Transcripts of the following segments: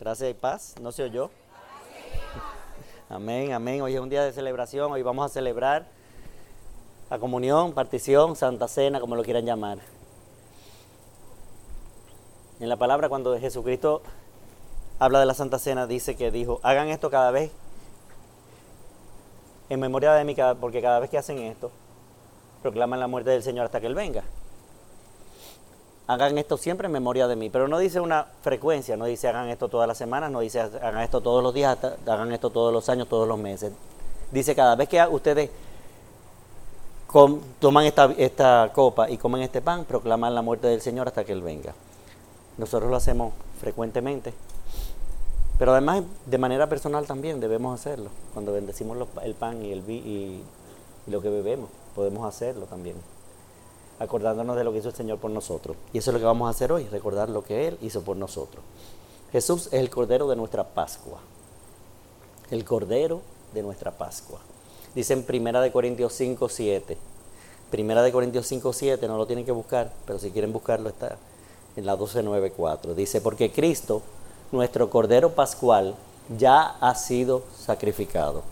Gracias y paz. ¿No se oyó? Amén, amén. Hoy es un día de celebración. Hoy vamos a celebrar la comunión, partición, santa cena, como lo quieran llamar. En la palabra, cuando Jesucristo habla de la santa cena, dice que dijo, hagan esto cada vez en memoria de mí, porque cada vez que hacen esto, proclaman la muerte del Señor hasta que Él venga hagan esto siempre en memoria de mí. Pero no dice una frecuencia, no dice hagan esto todas las semanas, no dice hagan esto todos los días, hagan esto todos los años, todos los meses. Dice cada vez que ustedes toman esta, esta copa y comen este pan, proclaman la muerte del Señor hasta que Él venga. Nosotros lo hacemos frecuentemente. Pero además de manera personal también debemos hacerlo. Cuando bendecimos el pan y, el, y lo que bebemos, podemos hacerlo también acordándonos de lo que hizo el Señor por nosotros. Y eso es lo que vamos a hacer hoy, recordar lo que Él hizo por nosotros. Jesús es el Cordero de nuestra Pascua. El Cordero de nuestra Pascua. Dice en Primera de Corintios 5, 7. Primera de Corintios 5, 7, no lo tienen que buscar, pero si quieren buscarlo está en la 12, 9, 4. Dice, porque Cristo, nuestro Cordero Pascual, ya ha sido sacrificado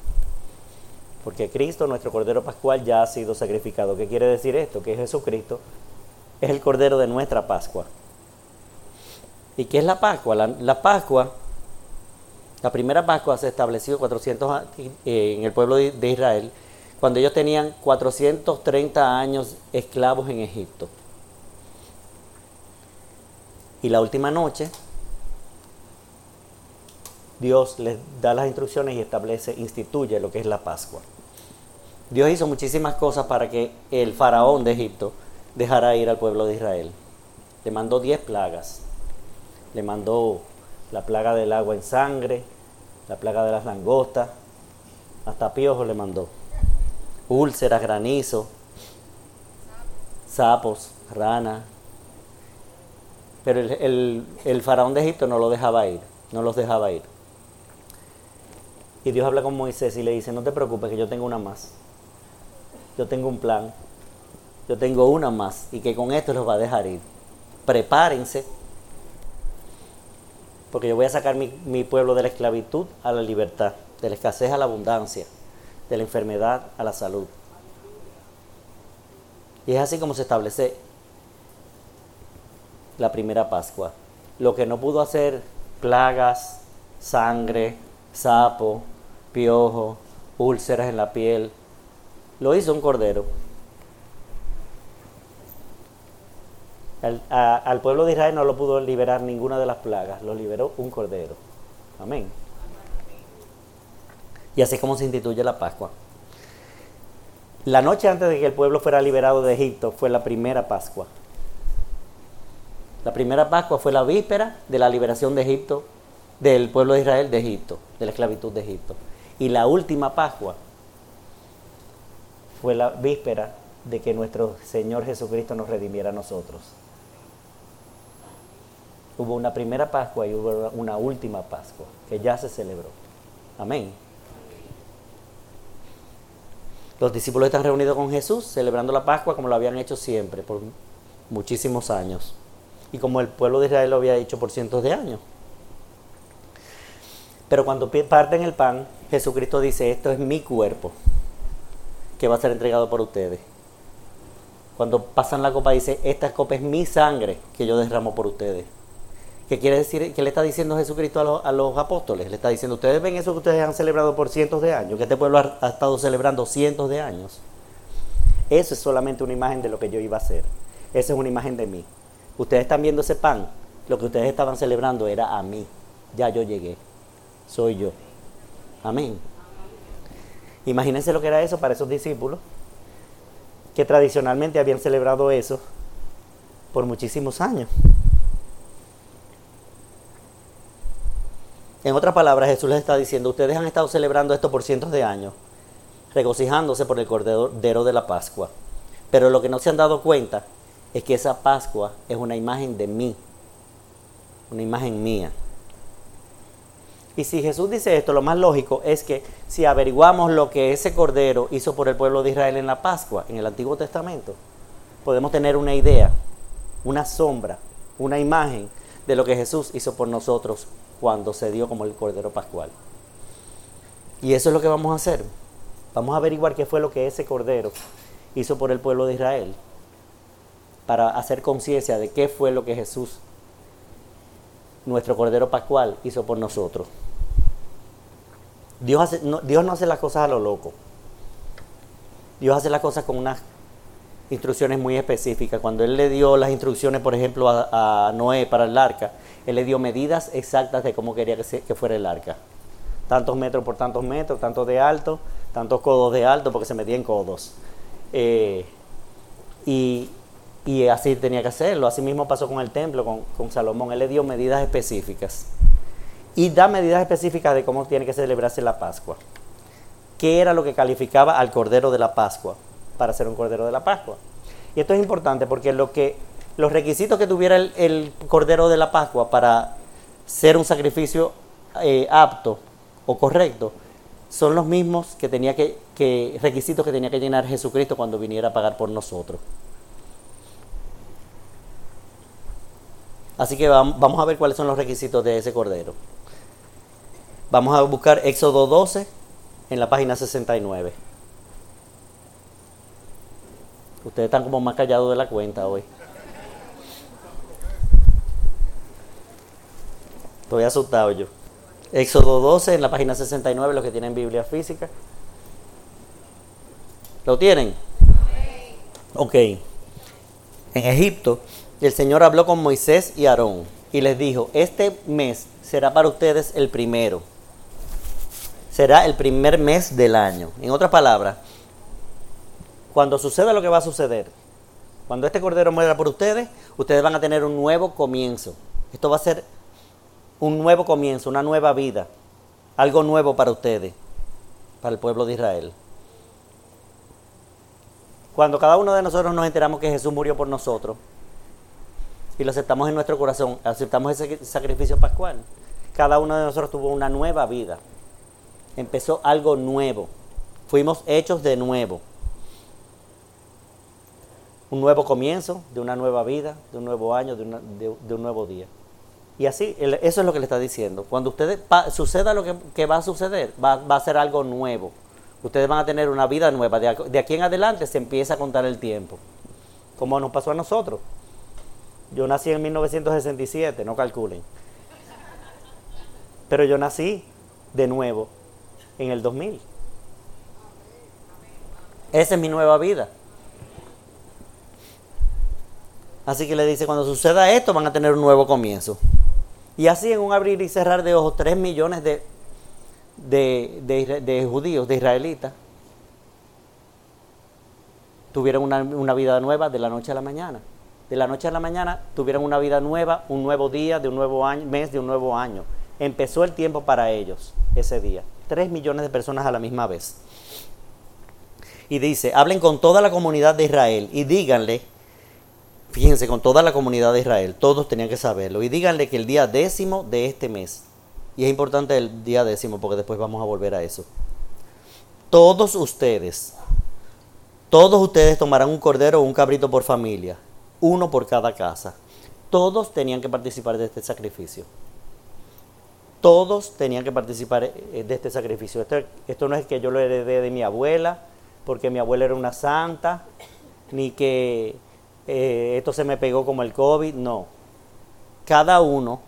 porque Cristo, nuestro Cordero Pascual, ya ha sido sacrificado. ¿Qué quiere decir esto? Que Jesucristo es el Cordero de nuestra Pascua. ¿Y qué es la Pascua? La, Pascua, la primera Pascua se estableció 400 eh, en el pueblo de Israel, cuando ellos tenían 430 años esclavos en Egipto. Y la última noche, Dios les da las instrucciones y establece, instituye lo que es la Pascua. Dios hizo muchísimas cosas para que el faraón de Egipto dejara ir al pueblo de Israel. Le mandó diez plagas. Le mandó la plaga del agua en sangre, la plaga de las langostas, hasta piojos le mandó. Úlceras, granizo, sapos, ranas. Pero el, faraón de Egipto no lo dejaba ir, no los dejaba ir. Y Dios habla con Moisés y le dice, no te preocupes que yo tengo una más. Yo tengo un plan. Yo tengo una más y que con esto los va a dejar ir. Prepárense. Porque yo voy a sacar mi, pueblo de la esclavitud a la libertad, de la escasez a la abundancia, de la enfermedad a la salud. Y es así como se establece la primera Pascua. Lo que no pudo hacer plagas, sangre, sapo, piojo, úlceras en la piel. Lo hizo un cordero. Al, pueblo de Israel no lo pudo liberar ninguna de las plagas, lo liberó un cordero. Amén. Y así es como se instituye la Pascua. La noche antes de que el pueblo fuera liberado de Egipto fue la primera Pascua. La primera Pascua fue la víspera de la liberación de Egipto del pueblo de Israel de Egipto, de la esclavitud de Egipto. Y la última Pascua fue la víspera de que nuestro Señor Jesucristo nos redimiera a nosotros. Hubo una primera Pascua y hubo una última Pascua que ya se celebró. Amén. Los discípulos están reunidos con Jesús celebrando la Pascua como lo habían hecho siempre por muchísimos años y como el pueblo de Israel lo había hecho por cientos de años. Pero cuando parten el pan, Jesucristo dice, esto es mi cuerpo, que va a ser entregado por ustedes. Cuando pasan la copa, dice, esta copa es mi sangre que yo derramo por ustedes. ¿Qué quiere decir? ¿Qué le está diciendo Jesucristo a los, apóstoles? Le está diciendo, ustedes ven eso que ustedes han celebrado por cientos de años, que este pueblo ha, ha estado celebrando cientos de años. Eso es solamente una imagen de lo que yo iba a hacer. Esa es una imagen de mí. Ustedes están viendo ese pan. Lo que ustedes estaban celebrando era a mí. Ya yo llegué soy yo. Amén. Imagínense lo que era eso para esos discípulos, que tradicionalmente habían celebrado eso por muchísimos años. En otras palabras, Jesús les está diciendo, ustedes han estado celebrando esto por cientos de años, regocijándose por el Cordero de la Pascua. Pero lo que no se han dado cuenta es que esa Pascua es una imagen de mí, una imagen mía. Y si Jesús dice esto, lo más lógico es que si averiguamos lo que ese cordero hizo por el pueblo de Israel en la Pascua, en el Antiguo Testamento, podemos tener una idea, una sombra, una imagen de lo que Jesús hizo por nosotros cuando se dio como el Cordero Pascual. Y eso es lo que vamos a hacer. Vamos a averiguar qué fue lo que ese Cordero hizo por el pueblo de Israel para hacer conciencia de qué fue lo que Jesús, nuestro Cordero Pascual, hizo por nosotros. Dios, no, Dios no hace las cosas a lo loco. Dios hace las cosas con unas instrucciones muy específicas. Cuando Él le dio las instrucciones, por ejemplo, a, Noé para el arca, Él le dio medidas exactas de cómo quería que, fuera el arca. Tantos metros por tantos metros, tantos de alto, tantos codos de alto, porque se medían codos. Eh, y, así tenía que hacerlo. Así mismo pasó con el templo, con, con Salomón. Él le dio medidas específicas. Y da medidas específicas de cómo tiene que celebrarse la Pascua. ¿Qué era lo que calificaba al Cordero de la Pascua? para ser un cordero de la Pascua. Y esto es importante porque lo que, los requisitos que tuviera el, cordero de la Pascua para ser un sacrificio eh, apto o correcto son los mismos que tenía que, requisitos que tenía que llenar Jesucristo cuando viniera a pagar por nosotros. Así que vamos a ver cuáles son los requisitos de ese cordero. Vamos a buscar Éxodo 12 en la página 69. Ustedes están como más callados de la cuenta hoy. Estoy asustado yo. Éxodo 12 en la página 69, los que tienen Biblia física. ¿Lo tienen? Ok. En Egipto, el Señor habló con Moisés y Aarón y les dijo, este mes será para ustedes el primero. Será el primer mes del año. En otras palabras, cuando suceda lo que va a suceder, cuando este cordero muera por ustedes, ustedes van a tener un nuevo comienzo. Esto va a ser un nuevo comienzo, una nueva vida, algo nuevo para ustedes, para el pueblo de Israel. Cuando cada uno de nosotros nos enteramos que Jesús murió por nosotros y lo aceptamos en nuestro corazón, aceptamos ese sacrificio pascual, cada uno de nosotros tuvo una nueva vida. Empezó algo nuevo. Fuimos hechos de nuevo un nuevo comienzo, de una nueva vida, de un nuevo año, de, un nuevo día. Y así, eso es lo que le está diciendo. Cuando ustedes suceda lo que, va a suceder, va, a ser algo nuevo. Ustedes van a tener una vida nueva. De, aquí en adelante se empieza a contar el tiempo. Como nos pasó a nosotros. Yo nací en 1967, no calculen. Pero yo nací de nuevo en el 2000. Esa es mi nueva vida. Así que le dice, cuando suceda esto van a tener un nuevo comienzo. Y así en un abrir y cerrar de ojos, tres millones de, de, judíos, de israelitas, tuvieron una, una, vida nueva de la noche a la mañana. De la noche a la mañana tuvieron una vida nueva, un nuevo día, de un nuevo año, mes de un nuevo año. Empezó el tiempo para ellos ese día. Tres millones de personas a la misma vez. Y dice, hablen con toda la comunidad de Israel y díganle Fíjense, con toda la comunidad de Israel, todos tenían que saberlo. Y díganle que el día décimo de este mes, y es importante el día décimo porque después vamos a volver a eso. Todos ustedes, todos ustedes tomarán un cordero o un cabrito por familia, uno por cada casa. Todos tenían que participar de este sacrificio. Todos tenían que participar eh, de este sacrificio. Esto, esto no es que yo lo heredé de mi abuela, porque mi abuela era una santa, ni que eh, esto se me pegó como el COVID, no. Cada uno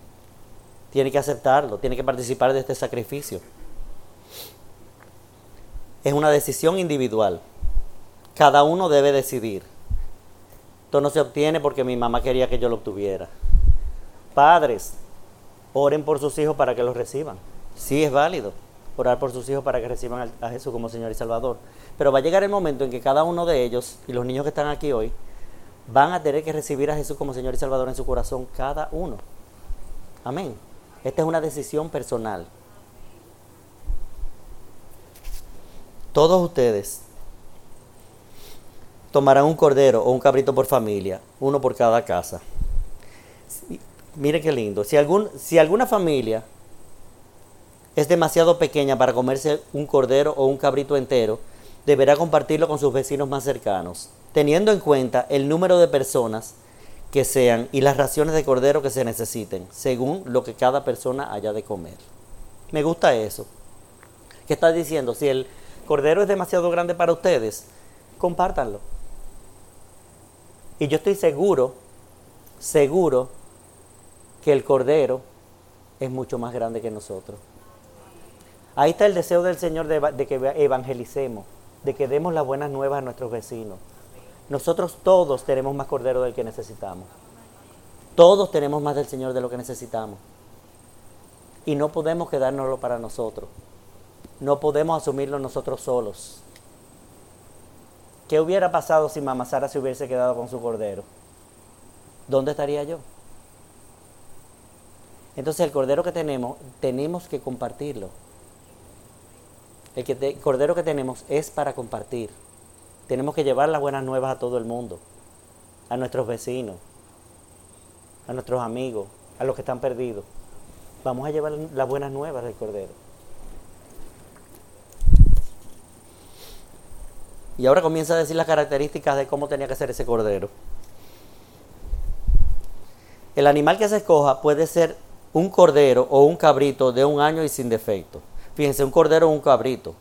tiene que aceptarlo, tiene que participar de este sacrificio. Es una decisión individual. Cada uno debe decidir. Esto no se obtiene porque mi mamá quería que yo lo obtuviera. Padres, oren por sus hijos para que los reciban. Sí es válido orar por sus hijos para que reciban a Jesús como Señor y Salvador. Pero va a llegar el momento en que cada uno de ellos y los niños que están aquí hoy van a tener que recibir a Jesús como Señor y Salvador en su corazón cada uno. Amén. Esta es una decisión personal. Todos ustedes tomarán un cordero o un cabrito por familia, uno por cada casa. Mire qué lindo. Si, si alguna familia es demasiado pequeña para comerse un cordero o un cabrito entero, deberá compartirlo con sus vecinos más cercanos teniendo en cuenta el número de personas que sean y las raciones de cordero que se necesiten, según lo que cada persona haya de comer. Me gusta eso. ¿Qué está diciendo? Si el cordero es demasiado grande para ustedes, compártanlo. Y yo estoy seguro, seguro, que el cordero es mucho más grande que nosotros. Ahí está el deseo del Señor de, que evangelicemos, de que demos las buenas nuevas a nuestros vecinos. Nosotros todos tenemos más cordero del que necesitamos. Todos tenemos más del Señor de lo que necesitamos. Y no podemos quedárnoslo para nosotros. No podemos asumirlo nosotros solos. ¿Qué hubiera pasado si Mamá Sara se hubiese quedado con su cordero? ¿Dónde estaría yo? Entonces el cordero que tenemos, tenemos que compartirlo. El cordero que tenemos es para compartir. Tenemos que llevar las buenas nuevas a todo el mundo, a nuestros vecinos, a nuestros amigos, a los que están perdidos. Vamos a llevar las buenas nuevas del Cordero. Y ahora comienza a decir las características de cómo tenía que ser ese cordero. El animal que se escoja puede ser un cordero o un cabrito de un año y sin defecto. Fíjense, un cordero o un cabrito.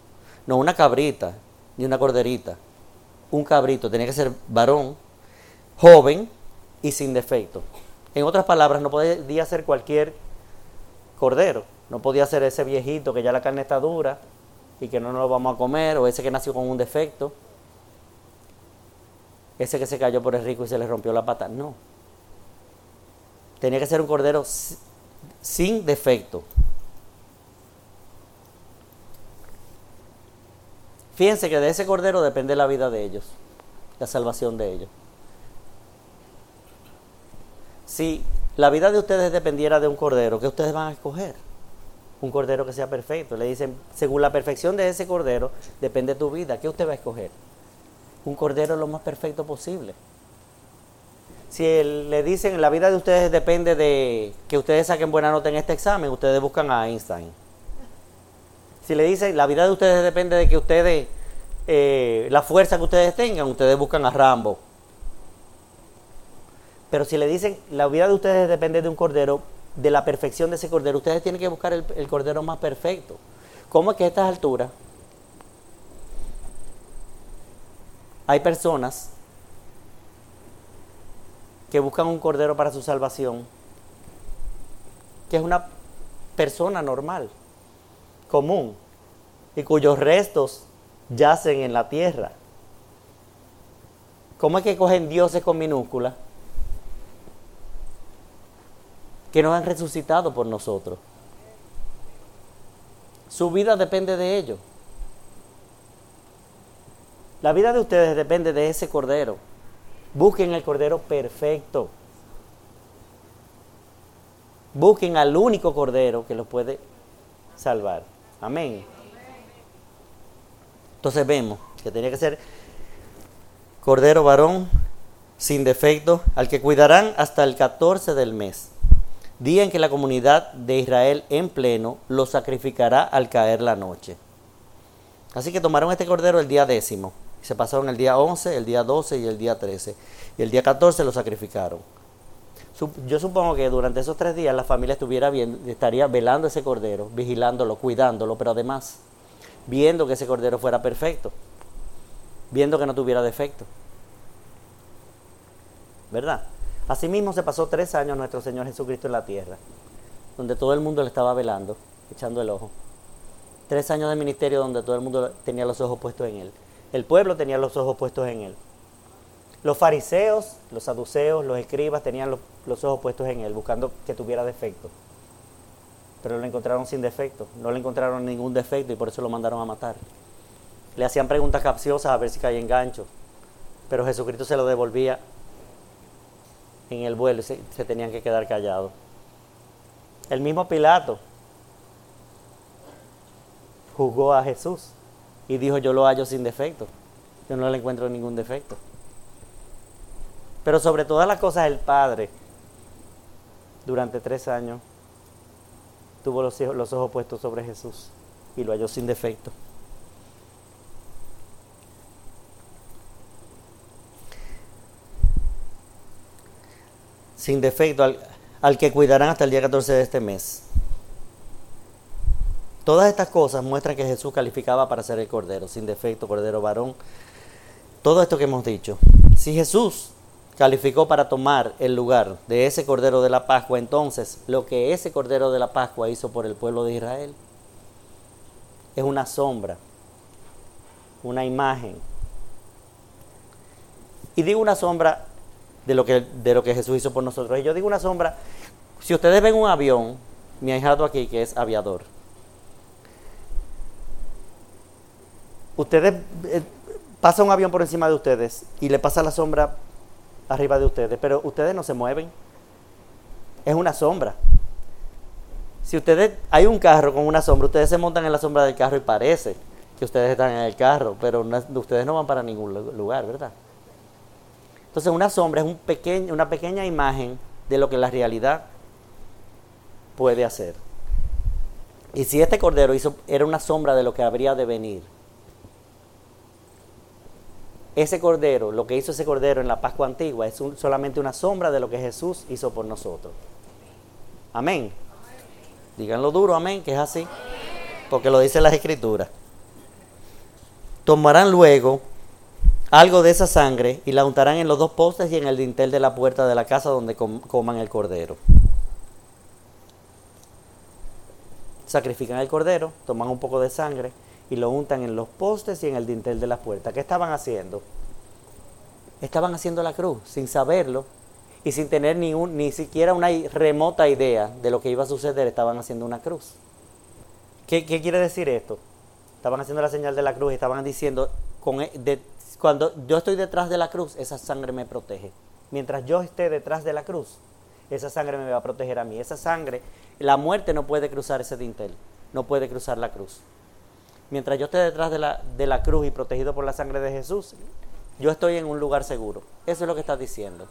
No una cabrita ni una corderita un cabrito tenía que ser varón, joven y sin defecto. En otras palabras, no podía ser cualquier cordero. No podía ser ese viejito que ya la carne está dura y que no nos lo vamos a comer, o ese que nació con un defecto, ese que se cayó por el rico y se le rompió la pata. No. Tenía que ser un cordero sin defecto. Fíjense que de ese cordero depende la vida de ellos, la salvación de ellos. Si la vida de ustedes dependiera de un cordero, ¿qué ustedes van a escoger? Un cordero que sea perfecto. Le dicen, según la perfección de ese cordero, depende tu vida. ¿Qué usted va a escoger? Un cordero lo más perfecto posible. Si le dicen, la vida de ustedes depende de que ustedes saquen buena nota en este examen, ustedes buscan a Einstein. Si le dicen, la vida de ustedes depende de que ustedes, eh, la fuerza que ustedes tengan, ustedes buscan a Rambo. Pero si le dicen, la vida de ustedes depende de un cordero, de la perfección de ese cordero, ustedes tienen que buscar el, el cordero más perfecto. ¿Cómo es que a estas alturas hay personas que buscan un cordero para su salvación, que es una persona normal? común y cuyos restos yacen en la tierra. ¿Cómo es que cogen dioses con minúscula? Que nos han resucitado por nosotros. Su vida depende de ellos. La vida de ustedes depende de ese cordero. Busquen el cordero perfecto. Busquen al único cordero que los puede salvar. Amén. Entonces vemos que tenía que ser cordero varón sin defecto, al que cuidarán hasta el 14 del mes, día en que la comunidad de Israel en pleno lo sacrificará al caer la noche. Así que tomaron este cordero el día décimo, se pasaron el día 11, el día 12 y el día 13, y el día 14 lo sacrificaron. Yo supongo que durante esos tres días la familia estuviera bien, estaría velando ese cordero, vigilándolo, cuidándolo, pero además viendo que ese cordero fuera perfecto, viendo que no tuviera defecto. ¿Verdad? Asimismo se pasó tres años nuestro Señor Jesucristo en la tierra, donde todo el mundo le estaba velando, echando el ojo. Tres años de ministerio donde todo el mundo tenía los ojos puestos en Él. El pueblo tenía los ojos puestos en Él. Los fariseos, los saduceos, los escribas tenían los, ojos puestos en él, buscando que tuviera defecto. Pero lo encontraron sin defecto, no le encontraron ningún defecto y por eso lo mandaron a matar. Le hacían preguntas capciosas a ver si caía en gancho, pero Jesucristo se lo devolvía en el vuelo y se, se tenían que quedar callados. El mismo Pilato juzgó a Jesús y dijo, yo lo hallo sin defecto, yo no le encuentro ningún defecto. Pero sobre todas las cosas, el Padre, durante tres años, tuvo los, los ojos puestos sobre Jesús y lo halló sin defecto. sin defecto, al, al que cuidarán hasta el día 14 de este mes. Todas estas cosas muestran que Jesús calificaba para ser el Cordero, sin defecto, Cordero varón. Todo esto que hemos dicho. Si Jesús calificó para tomar el lugar de ese Cordero de la Pascua, entonces lo que ese Cordero de la Pascua hizo por el pueblo de Israel es una sombra, una imagen. Y digo una sombra de lo que, de lo que Jesús hizo por nosotros. Y yo digo una sombra, si ustedes ven un avión, mi ahijado aquí que es aviador, ustedes eh, pasa un avión por encima de ustedes y le pasa la sombra arriba de ustedes, pero ustedes no se mueven. Es una sombra. Si ustedes, hay un carro con una sombra, ustedes se montan en la sombra del carro y parece que ustedes están en el carro, pero ustedes no van para ningún lugar, ¿verdad? Entonces una sombra es un pequeño, una pequeña imagen de lo que la realidad puede hacer. Y si este cordero hizo, era una sombra de lo que habría de venir, ese cordero, lo que hizo ese cordero en la Pascua antigua, es solamente una sombra de lo que Jesús hizo por nosotros. Amén. Díganlo duro, amén, que es así. Porque lo dice las escrituras. Tomarán luego algo de esa sangre y la untarán en los dos postes y en el dintel de la puerta de la casa donde coman el cordero. Sacrifican el cordero, toman un poco de sangre y lo untan en los postes y en el dintel de la puerta. ¿Qué estaban haciendo? Estaban haciendo la cruz sin saberlo y sin tener ni, ni siquiera una remota idea de lo que iba a suceder, estaban haciendo una cruz. ¿Qué, quiere decir esto? Estaban haciendo la señal de la cruz y estaban diciendo, e, cuando yo estoy detrás de la cruz, esa sangre me protege. Mientras yo esté detrás de la cruz, esa sangre me va a proteger a mí. Esa sangre, la muerte no puede cruzar ese dintel, no puede cruzar la cruz mientras yo esté detrás de la, de la cruz y protegido por la sangre de Jesús, yo estoy en un lugar seguro. Eso es lo que está diciendo.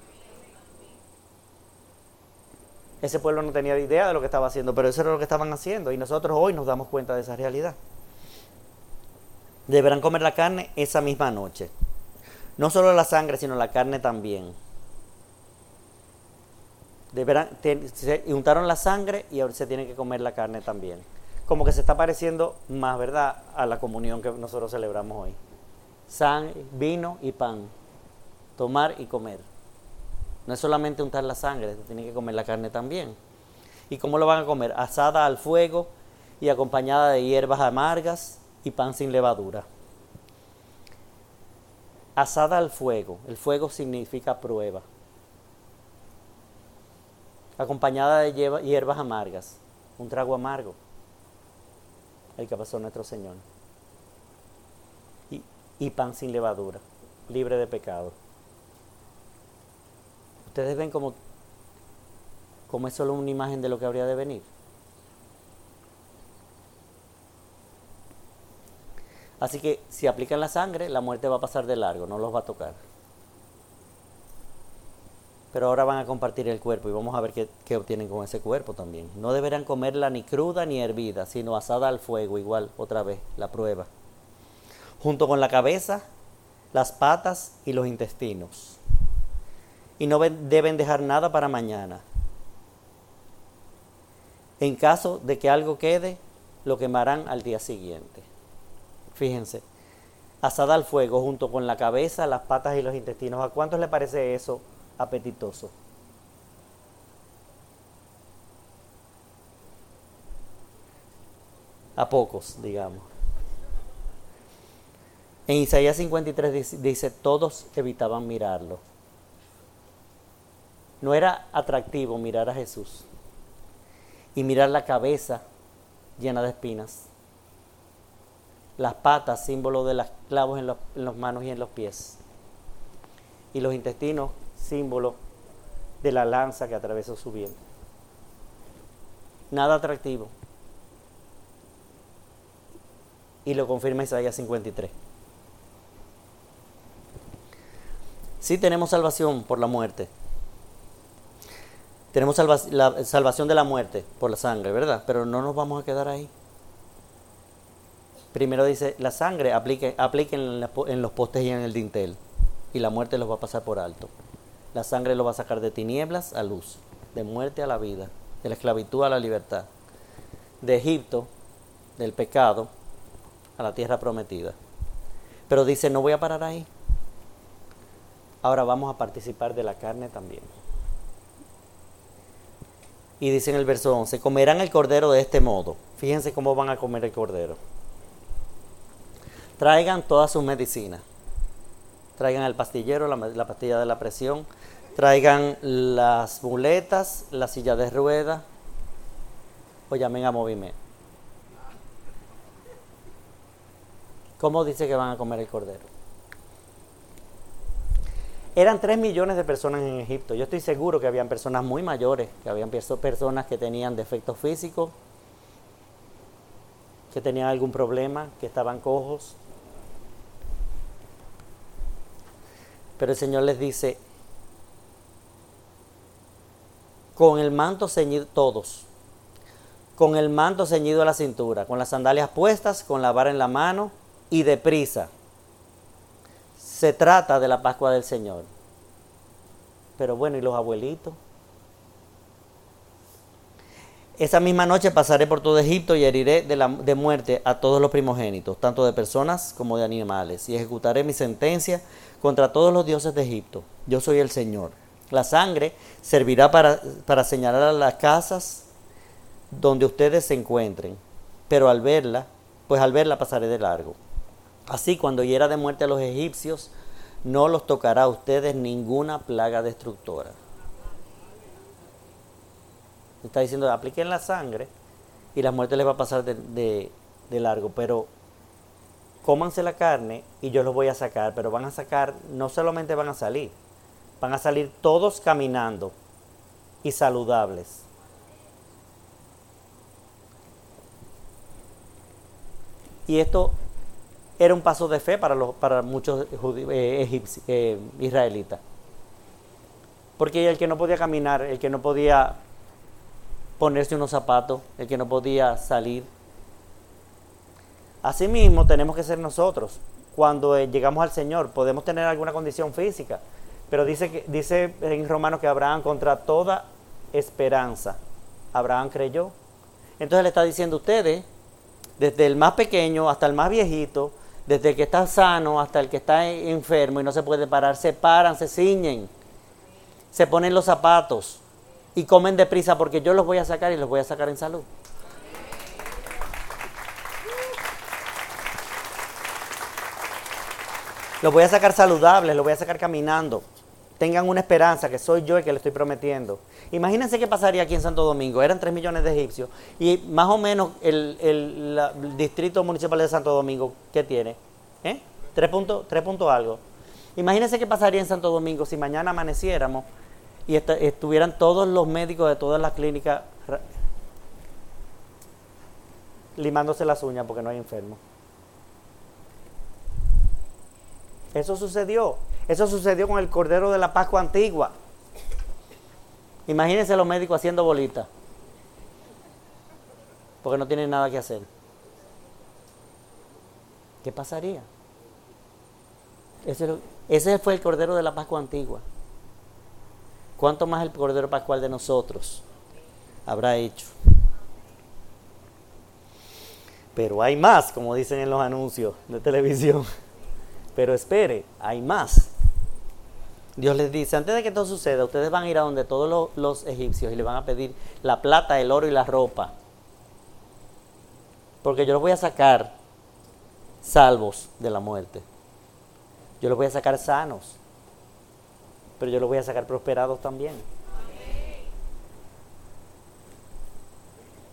Ese pueblo no tenía idea de lo que estaba haciendo, pero eso era lo que estaban haciendo y nosotros hoy nos damos cuenta de esa realidad. Deberán comer la carne esa misma noche. No solo la sangre, sino la carne también. Deberán, se untaron la sangre y ahora se tiene que comer la carne también como que se está pareciendo más, ¿verdad?, a la comunión que nosotros celebramos hoy. San, vino y pan. Tomar y comer. No es solamente untar la sangre, tienen que comer la carne también. ¿Y cómo lo van a comer? Asada al fuego y acompañada de hierbas amargas y pan sin levadura. Asada al fuego. El fuego significa prueba. Acompañada de hierbas amargas. Un trago amargo el que pasó nuestro Señor. Y, pan sin levadura, libre de pecado. Ustedes ven como, es solo una imagen de lo que habría de venir. Así que si aplican la sangre, la muerte va a pasar de largo, no los va a tocar pero ahora van a compartir el cuerpo y vamos a ver qué, obtienen con ese cuerpo también. No deberán comerla ni cruda ni hervida, sino asada al fuego, igual, otra vez, la prueba. Junto con la cabeza, las patas y los intestinos. Y no deben dejar nada para mañana. En caso de que algo quede, lo quemarán al día siguiente. Fíjense, asada al fuego junto con la cabeza, las patas y los intestinos. ¿A cuántos le parece eso apetitoso. A pocos, digamos. En Isaías 53 dice, todos evitaban mirarlo. No era atractivo mirar a Jesús y mirar la cabeza llena de espinas, las patas, símbolo de los clavos en, los, en las manos y en los pies, y los intestinos símbolo de la lanza que atravesó su vientre. Nada atractivo. Y lo confirma Isaías 53. Sí tenemos salvación por la muerte. Tenemos la salvación de la muerte por la sangre, ¿verdad? Pero no nos vamos a quedar ahí. Primero dice, la sangre aplique, apliquen en los postes y en el dintel. Y la muerte los va a pasar por alto. La sangre lo va a sacar de tinieblas a luz, de muerte a la vida, de la esclavitud a la libertad, de Egipto, del pecado, a la tierra prometida. Pero dice, no voy a parar ahí. Ahora vamos a participar de la carne también. Y dice en el verso 11, comerán el cordero de este modo. Fíjense cómo van a comer el cordero. Traigan todas sus medicinas. Traigan el pastillero, la, pastilla de la presión. Traigan las muletas, la silla de ruedas. O llamen a movimiento. ¿Cómo dice que van a comer el cordero? Eran 3 millones de personas en Egipto. Yo estoy seguro que habían personas muy mayores, que habían personas que tenían defectos físicos, que tenían algún problema, que estaban cojos. Pero el Señor les dice, con el manto ceñido, todos, con el manto ceñido a la cintura, con las sandalias puestas, con la vara en la mano y deprisa se trata de la Pascua del Señor. Pero bueno, ¿y los abuelitos? Esa misma noche pasaré por todo Egipto y heriré de, la, de, muerte a todos los primogénitos, tanto de personas como de animales, y ejecutaré mi sentencia contra todos los dioses de Egipto. Yo soy el Señor. La sangre servirá para, señalar a las casas donde ustedes se encuentren, pero al verla, pues al verla pasaré de largo. Así cuando hiera de muerte a los egipcios, no los tocará a ustedes ninguna plaga destructora. Está diciendo, apliquen la sangre y la muerte les va a pasar de, largo, pero cómanse la carne y yo los voy a sacar, pero van a sacar, no solamente van a salir, van a salir todos caminando y saludables. Y esto era un paso de fe para, los, para muchos eh, eh, israelitas. Porque el que no podía caminar, el que no podía ponerse unos zapatos, el que no podía salir. Asimismo, tenemos que ser nosotros. Cuando eh, llegamos al Señor, podemos tener alguna condición física, pero dice, que, dice en Romanos que Abraham contra toda esperanza, Abraham creyó. Entonces le está diciendo a ustedes, desde el más pequeño hasta el más viejito, desde el que está sano hasta el que está enfermo y no se puede parar, se paran, se ciñen, se ponen los zapatos y comen deprisa porque yo los voy a sacar y los voy a sacar en salud. Los voy a sacar saludables, los voy a sacar caminando. Tengan una esperanza que soy yo el que le estoy prometiendo. Imagínense qué pasaría aquí en Santo Domingo. Eran 3 millones de egipcios. Y más o menos el, distrito municipal de Santo Domingo, ¿qué tiene? ¿Eh? 3 puntos, puntos algo. Imagínense qué pasaría en Santo Domingo si mañana amaneciéramos y estuvieran todos los médicos de todas las clínicas limándose las uñas porque no hay enfermos. Eso sucedió. Eso sucedió con el Cordero de la Pascua Antigua. Imagínense los médicos haciendo bolitas. Porque no tienen nada que hacer. ¿Qué pasaría? Ese, ese fue el Cordero de la Pascua Antigua. ¿Cuánto más el Cordero Pascual de nosotros habrá hecho? Pero hay más, como dicen en los anuncios de televisión. Pero espere, hay más. Dios les dice, antes de que todo suceda, ustedes van a ir a donde todos los, egipcios y le van a pedir la plata, el oro y la ropa. Porque yo los voy a sacar salvos de la muerte. Yo los voy a sacar sanos. Pero yo los voy a sacar prosperados también.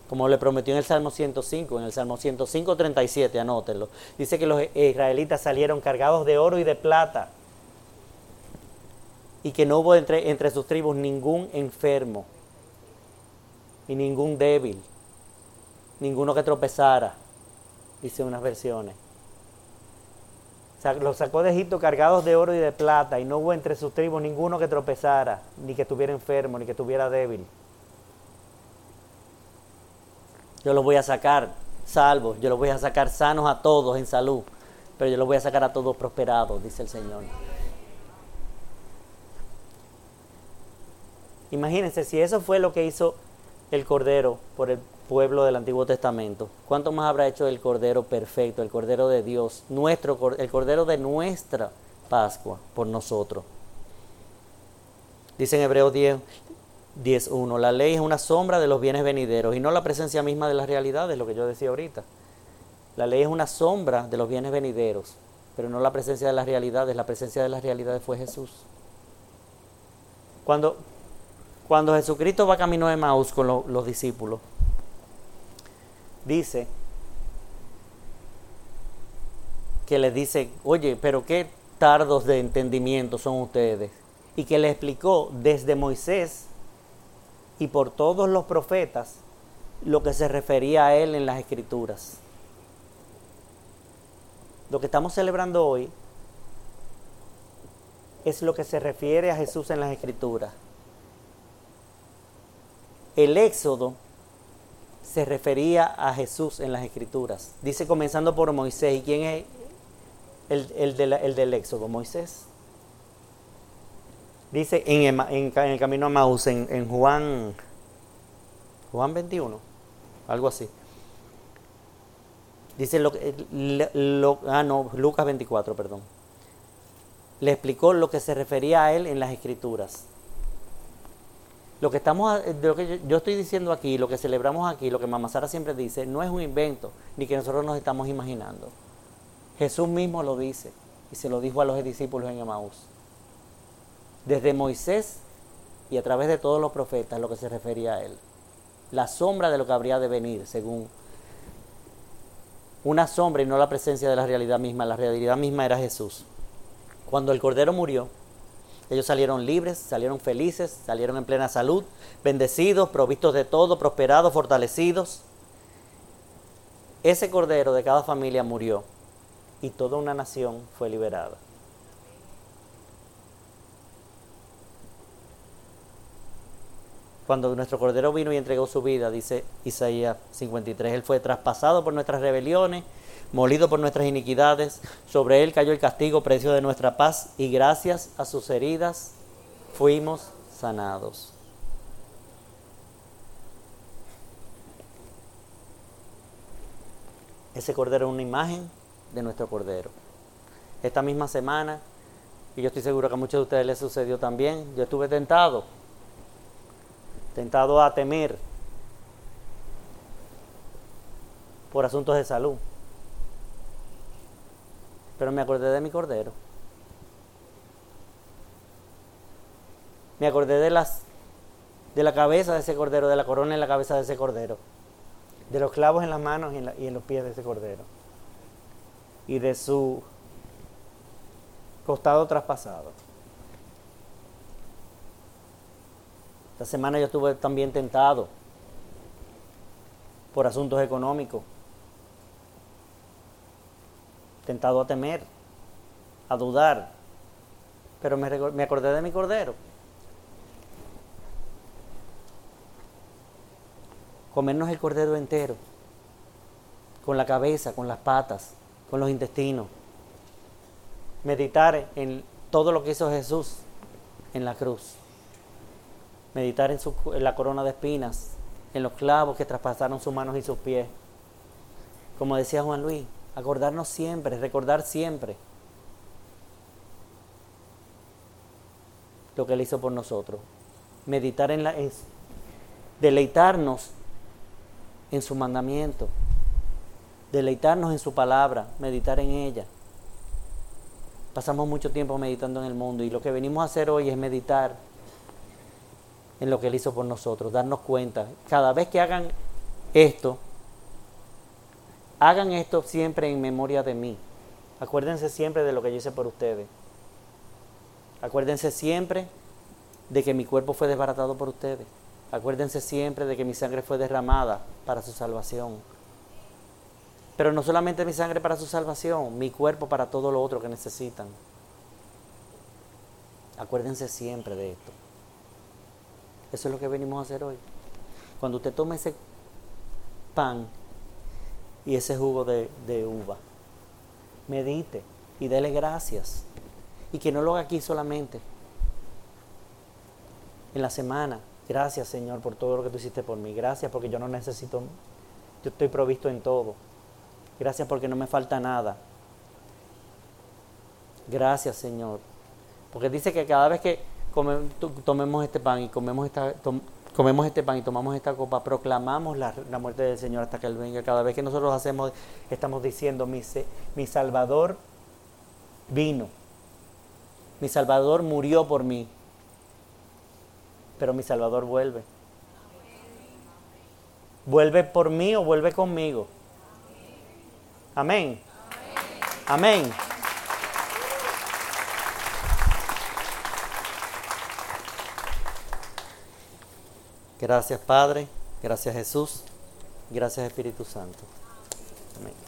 Como le prometió en el Salmo 105, en el Salmo 105, 37, anótenlo. Dice que los israelitas salieron cargados de oro y de plata y que no hubo entre, entre sus tribus ningún enfermo y ningún débil, ninguno que tropezara, dice unas versiones. Los sacó de Egipto cargados de oro y de plata y no hubo entre sus tribus ninguno que tropezara, ni que estuviera enfermo, ni que estuviera débil. Yo los voy a sacar salvos, yo los voy a sacar sanos a todos en salud, pero yo los voy a sacar a todos prosperados, dice el Señor. Imagínense, si eso fue lo que hizo el Cordero por el pueblo del Antiguo Testamento, ¿cuánto más habrá hecho el Cordero perfecto, el Cordero de Dios, nuestro, el Cordero de nuestra Pascua por nosotros? Dice en Hebreos 10, 10.1, la ley es una sombra de los bienes venideros y no la presencia misma de las realidades, lo que yo decía ahorita. La ley es una sombra de los bienes venideros, pero no la presencia de las realidades. La presencia de las realidades fue Jesús. Cuando, cuando Jesucristo va camino de Maús con los discípulos, dice que les dice, oye, pero qué tardos de entendimiento son ustedes. Y que le explicó desde Moisés y por todos los profetas lo que se refería a él en las escrituras. Lo que estamos celebrando hoy es lo que se refiere a Jesús en las escrituras. El éxodo se refería a Jesús en las escrituras. Dice comenzando por Moisés. ¿Y quién es el, del éxodo? Moisés. Dice en el, camino a Maús, en, Juan, Juan 21, algo así. Dice lo, lo, ah no, Lucas 24, perdón. Le explicó lo que se refería a él en las escrituras. Lo que estamos, lo que yo, estoy diciendo aquí, lo que celebramos aquí, lo que Mamá Sara siempre dice, no es un invento, ni que nosotros nos estamos imaginando. Jesús mismo lo dice y se lo dijo a los discípulos en Emaús. Desde Moisés y a través de todos los profetas, lo que se refería a él. La sombra de lo que habría de venir, según una sombra y no la presencia de la realidad misma. La realidad misma era Jesús. Cuando el Cordero murió, ellos salieron libres, salieron felices, salieron en plena salud, bendecidos, provistos de todo, prosperados, fortalecidos. Ese cordero de cada familia murió y toda una nación fue liberada. Cuando nuestro cordero vino y entregó su vida, dice Isaías 53, Él fue traspasado por nuestras rebeliones molido por nuestras iniquidades, sobre él cayó el castigo precio de nuestra paz, y gracias a sus heridas fuimos sanados. Ese cordero es una imagen de nuestro cordero. Esta misma semana, y yo estoy seguro que a muchos de ustedes les sucedió también, yo estuve tentado, tentado a temer por asuntos de salud. Pero me acordé de mi cordero. Me acordé de las de la cabeza de ese cordero, de la corona en la cabeza de ese cordero, de los clavos en las manos y en, y en los pies de ese cordero, y de su costado traspasado. Esta semana yo estuve también tentado por asuntos económicos tentado a temer, a dudar, pero me, me acordé de mi cordero. Comernos el cordero entero, con la cabeza, con las patas, con los intestinos. Meditar en todo lo que hizo Jesús en la cruz. Meditar en, su, en la corona de espinas, en los clavos que traspasaron sus manos y sus pies. Como decía Juan Luis, acordarnos siempre, recordar siempre lo que Él hizo por nosotros. Meditar en la... Es, deleitarnos en su mandamiento, deleitarnos en su palabra, meditar en ella. Pasamos mucho tiempo meditando en el mundo y lo que venimos a hacer hoy es meditar en lo que Él hizo por nosotros, darnos cuenta. Cada vez que hagan esto, Hagan esto siempre en memoria de mí. Acuérdense siempre de lo que yo hice por ustedes. Acuérdense siempre de que mi cuerpo fue desbaratado por ustedes. Acuérdense siempre de que mi sangre fue derramada para su salvación. Pero no solamente mi sangre para su salvación, mi cuerpo para todo lo otro que necesitan. Acuérdense siempre de esto. Eso es lo que venimos a hacer hoy. Cuando usted tome ese pan y ese jugo de, uva. Medite y dele gracias. Y que no lo haga aquí solamente. en la semana. Gracias, Señor, por todo lo que tú hiciste por mí. Gracias porque yo no necesito, yo estoy provisto en todo. Gracias porque no me falta nada. Gracias, Señor. Porque dice que cada vez que tomemos este pan y comemos esta, comemos este pan y tomamos esta copa, proclamamos la, muerte del Señor hasta que Él venga. Cada vez que nosotros hacemos, estamos diciendo, mi, mi Salvador vino. Mi Salvador murió por mí. Pero mi Salvador vuelve. ¿Vuelve por mí o vuelve conmigo? Amén. Amén. Gracias Padre, gracias Jesús, gracias Espíritu Santo. Amén.